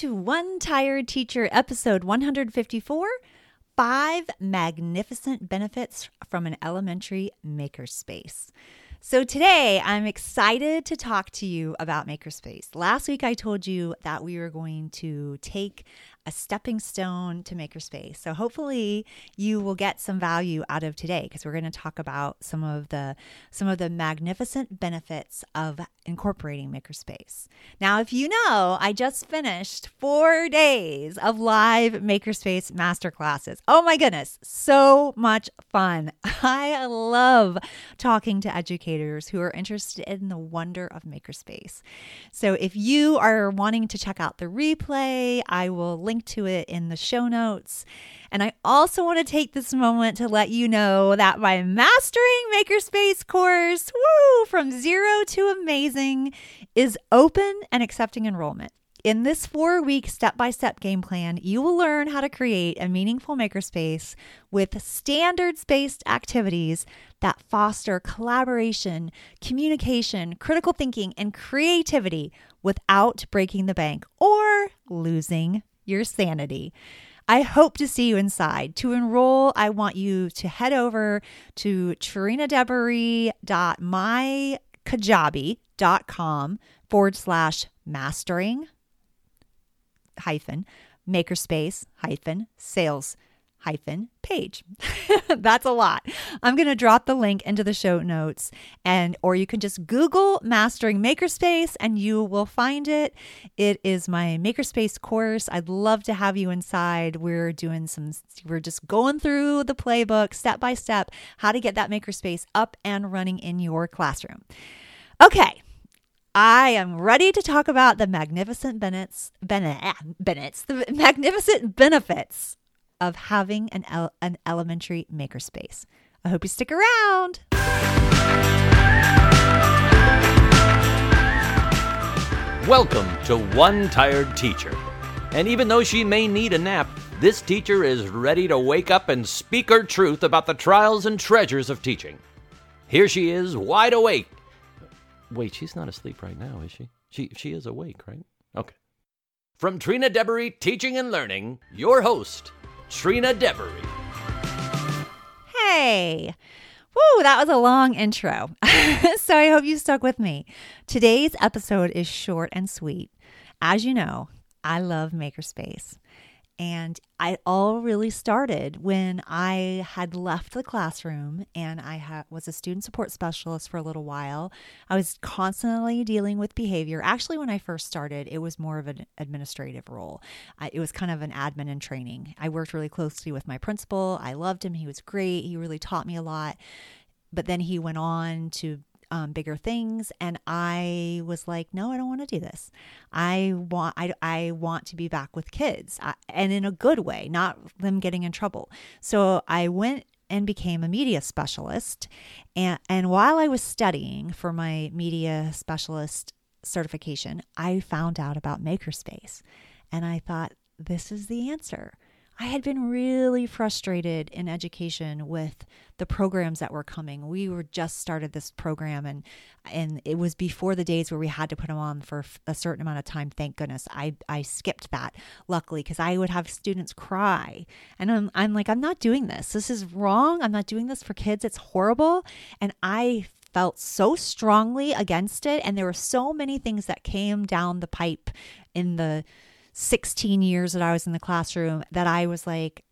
to One Tired Teacher, episode 154 Five Magnificent Benefits from an Elementary Makerspace. So, today I'm excited to talk to you about Makerspace. Last week I told you that we were going to take a stepping stone to Makerspace. So hopefully you will get some value out of today because we're going to talk about some of the some of the magnificent benefits of incorporating Makerspace. Now, if you know, I just finished 4 days of live Makerspace masterclasses. Oh my goodness, so much fun. I love talking to educators who are interested in the wonder of Makerspace. So if you are wanting to check out the replay, I will link to it in the show notes. And I also want to take this moment to let you know that my Mastering Makerspace course, woo, from zero to amazing, is open and accepting enrollment. In this four week step by step game plan, you will learn how to create a meaningful makerspace with standards based activities that foster collaboration, communication, critical thinking, and creativity without breaking the bank or losing your sanity. I hope to see you inside. To enroll, I want you to head over to trinadeboree.mykajabi.com forward slash mastering hyphen makerspace hyphen sales hyphen page. That's a lot. I'm going to drop the link into the show notes and or you can just Google Mastering Makerspace and you will find it. It is my Makerspace course. I'd love to have you inside. We're doing some we're just going through the playbook step by step how to get that makerspace up and running in your classroom. Okay. I am ready to talk about the magnificent benefits, ah, benefits, the magnificent benefits of having an, el- an elementary makerspace. I hope you stick around. Welcome to One Tired Teacher. And even though she may need a nap, this teacher is ready to wake up and speak her truth about the trials and treasures of teaching. Here she is, wide awake. Wait, she's not asleep right now, is she? She she is awake, right? Okay. From Trina Deboree Teaching and Learning, your host, Trina Deboree. Hey. Woo, that was a long intro. so I hope you stuck with me. Today's episode is short and sweet. As you know, I love Makerspace. And I all really started when I had left the classroom and I ha- was a student support specialist for a little while. I was constantly dealing with behavior. Actually, when I first started, it was more of an administrative role. I, it was kind of an admin and training. I worked really closely with my principal. I loved him. He was great. He really taught me a lot. But then he went on to um, bigger things and i was like no i don't want to do this. I want i, I want to be back with kids I, and in a good way not them getting in trouble. So i went and became a media specialist and and while i was studying for my media specialist certification i found out about makerspace and i thought this is the answer I had been really frustrated in education with the programs that were coming. We were just started this program and and it was before the days where we had to put them on for a certain amount of time. Thank goodness. I I skipped that luckily because I would have students cry. And I'm I'm like I'm not doing this. This is wrong. I'm not doing this for kids. It's horrible. And I felt so strongly against it and there were so many things that came down the pipe in the 16 years that I was in the classroom that I was like,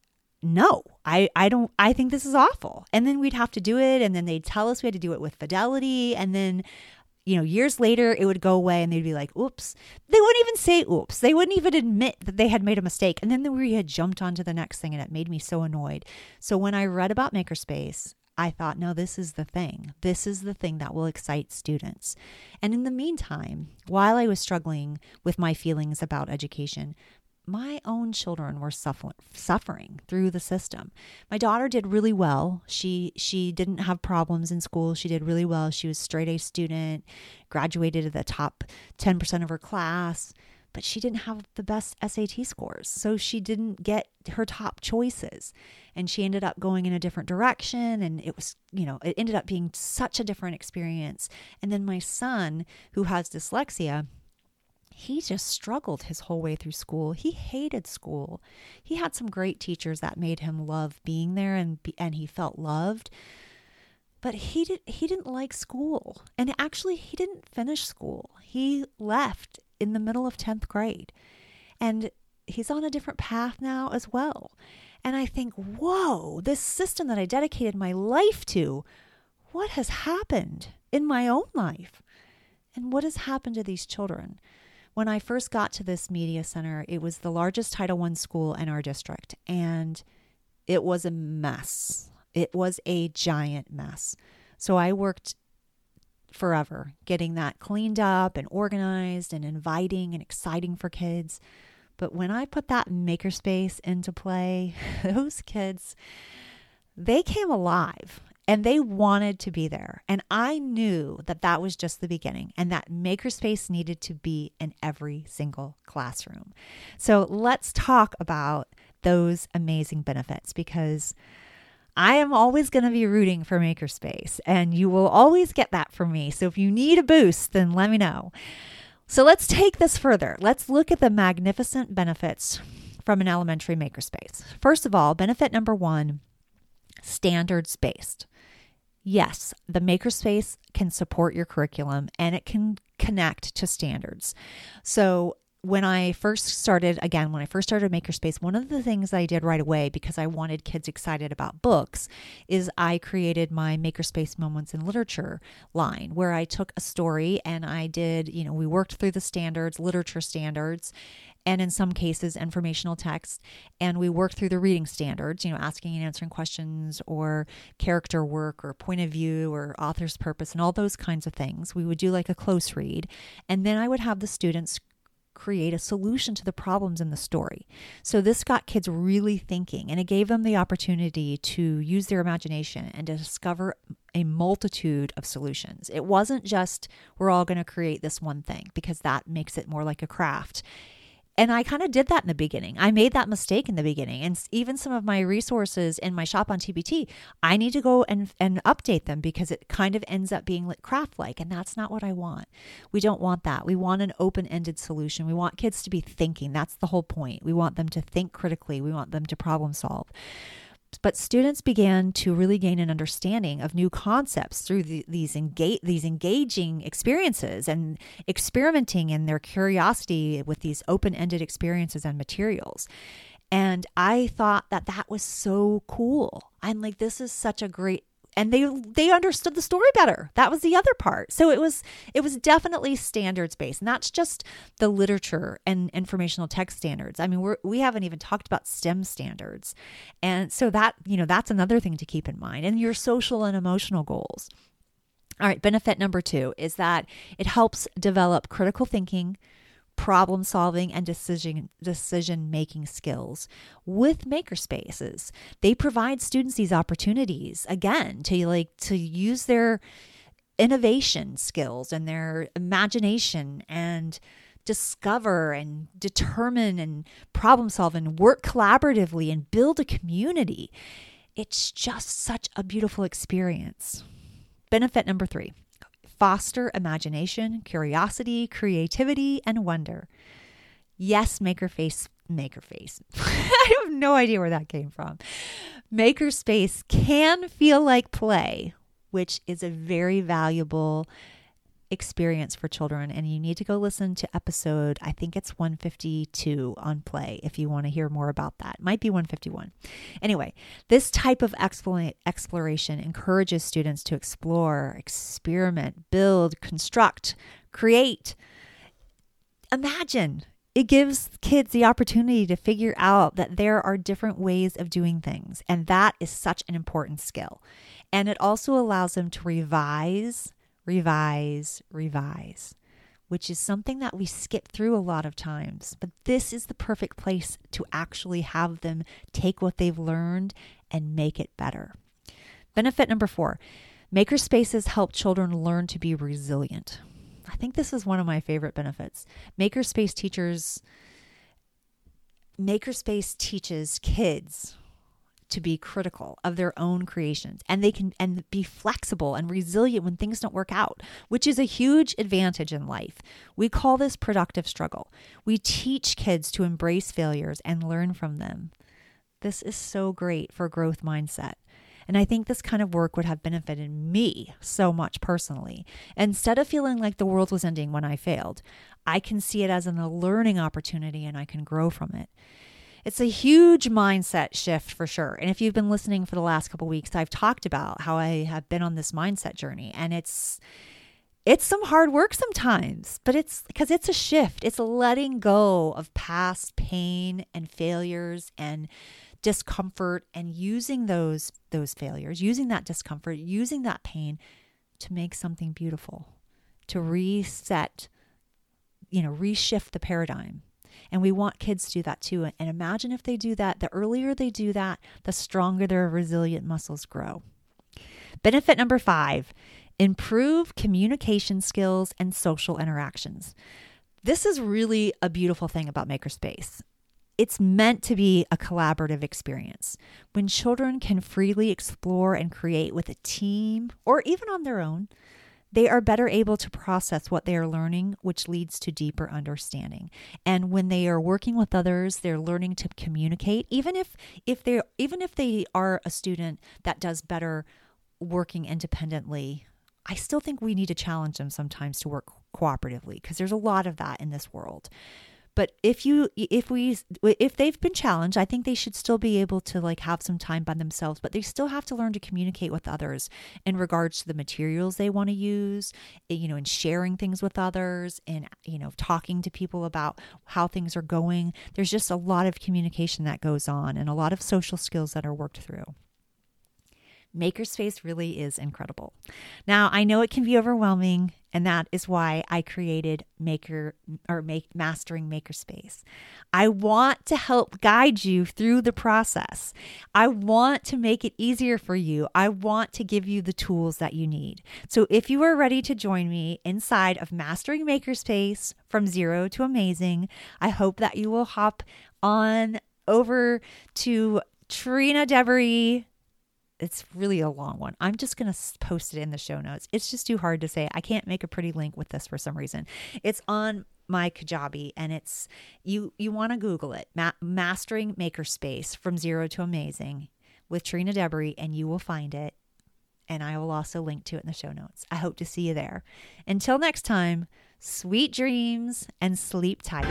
no, I, I don't, I think this is awful. And then we'd have to do it. And then they'd tell us we had to do it with fidelity. And then, you know, years later it would go away and they'd be like, oops. They wouldn't even say oops. They wouldn't even admit that they had made a mistake. And then we had jumped onto the next thing and it made me so annoyed. So when I read about Makerspace I thought, no, this is the thing. This is the thing that will excite students. And in the meantime, while I was struggling with my feelings about education, my own children were suffer- suffering through the system. My daughter did really well. She she didn't have problems in school. She did really well. She was straight A student, graduated at the top 10% of her class but she didn't have the best SAT scores. So she didn't get her top choices. And she ended up going in a different direction. And it was, you know, it ended up being such a different experience. And then my son, who has dyslexia, he just struggled his whole way through school. He hated school. He had some great teachers that made him love being there and be, and he felt loved. But he did he didn't like school. And actually he didn't finish school. He left in the middle of 10th grade. And he's on a different path now as well. And I think, "Whoa, this system that I dedicated my life to, what has happened in my own life?" And what has happened to these children? When I first got to this media center, it was the largest Title I school in our district, and it was a mess. It was a giant mess. So I worked forever getting that cleaned up and organized and inviting and exciting for kids. But when I put that makerspace into play, those kids, they came alive and they wanted to be there. And I knew that that was just the beginning and that makerspace needed to be in every single classroom. So let's talk about those amazing benefits because I am always going to be rooting for makerspace and you will always get that from me. So if you need a boost, then let me know. So let's take this further. Let's look at the magnificent benefits from an elementary makerspace. First of all, benefit number one standards based yes, the makerspace can support your curriculum and it can connect to standards. So when I first started, again, when I first started Makerspace, one of the things I did right away because I wanted kids excited about books is I created my Makerspace Moments in Literature line where I took a story and I did, you know, we worked through the standards, literature standards, and in some cases informational text and we worked through the reading standards you know asking and answering questions or character work or point of view or author's purpose and all those kinds of things. We would do like a close read and then i would have the students create a solution to the problems in the story. So this got kids really thinking and it gave them the opportunity to use their imagination and to discover a multitude of solutions. It wasn't just we're all going to create this one thing because that makes it more like a craft. And I kind of did that in the beginning. I made that mistake in the beginning. And even some of my resources in my shop on TPT, I need to go and, and update them because it kind of ends up being craft like. And that's not what I want. We don't want that. We want an open ended solution. We want kids to be thinking. That's the whole point. We want them to think critically, we want them to problem solve but students began to really gain an understanding of new concepts through the, these engage these engaging experiences and experimenting in their curiosity with these open-ended experiences and materials. And i thought that that was so cool. I'm like this is such a great and they they understood the story better. That was the other part. So it was it was definitely standards based and that's just the literature and informational text standards. I mean we're, we haven't even talked about stem standards. And so that you know that's another thing to keep in mind and your social and emotional goals. All right benefit number two is that it helps develop critical thinking problem solving and decision decision making skills with makerspaces. They provide students these opportunities again to like to use their innovation skills and their imagination and discover and determine and problem solve and work collaboratively and build a community. It's just such a beautiful experience. Benefit number 3 foster imagination, curiosity, creativity, and wonder. Yes, Makerface, Makerface. I have no idea where that came from. Makerspace can feel like play, which is a very valuable experience for children and you need to go listen to episode i think it's 152 on play if you want to hear more about that. It might be 151 anyway this type of exploration encourages students to explore experiment build construct create. Imagine it gives kids the opportunity to figure out that there are different ways of doing things and that is such an important skill. And it also allows them to revise revise, revise, which is something that we skip through a lot of times. But this is the perfect place to actually have them take what they've learned and make it better. Benefit number four makerspaces help children learn to be resilient. I think this is one of my favorite benefits. Makerspace teachers, Makerspace teaches kids to be critical of their own creations and they can and be flexible and resilient when things don't work out, which is a huge advantage in life. We call this productive struggle. We teach kids to embrace failures and learn from them. This is so great for growth mindset. And I think this kind of work would have benefited me so much personally. Instead of feeling like the world was ending when I failed, I can see it as a learning opportunity and I can grow from it. It's a huge mindset shift for sure. And if you've been listening for the last couple weeks, I've talked about how I have been on this mindset journey and it's it's some hard work sometimes, but it's because it's a shift. It's letting go of past pain and failures and discomfort and using those those failures, using that discomfort, using that pain to make something beautiful, to reset, you know, reshift the paradigm. And we want kids to do that too. And imagine if they do that, the earlier they do that, the stronger their resilient muscles grow. Benefit number five improve communication skills and social interactions. This is really a beautiful thing about Makerspace it's meant to be a collaborative experience. When children can freely explore and create with a team or even on their own, they are better able to process what they are learning, which leads to deeper understanding. And when they are working with others, they're learning to communicate. Even if if they even if they are a student that does better working independently, I still think we need to challenge them sometimes to work cooperatively because there's a lot of that in this world but if you if we if they've been challenged i think they should still be able to like have some time by themselves but they still have to learn to communicate with others in regards to the materials they want to use eh, you know and sharing things with others and you know talking to people about how things are going. There's just a lot of communication that goes on and a lot of social skills that are worked through Makerspace really is incredible. Now, I know it can be overwhelming, and that is why I created Maker or Make Mastering Makerspace. I want to help guide you through the process. I want to make it easier for you. I want to give you the tools that you need. So, if you are ready to join me inside of Mastering Makerspace from zero to amazing, I hope that you will hop on over to Trina Deboree it's really a long one. I'm just going to post it in the show notes. It's just too hard to say. I can't make a pretty link with this for some reason. It's on my Kajabi and it's you you want to google it. Ma- Mastering Makerspace from 0 to amazing with Trina Deboree and you will find it. And I will also link to it in the show notes. I hope to see you there. Until next time, sweet dreams and sleep tight.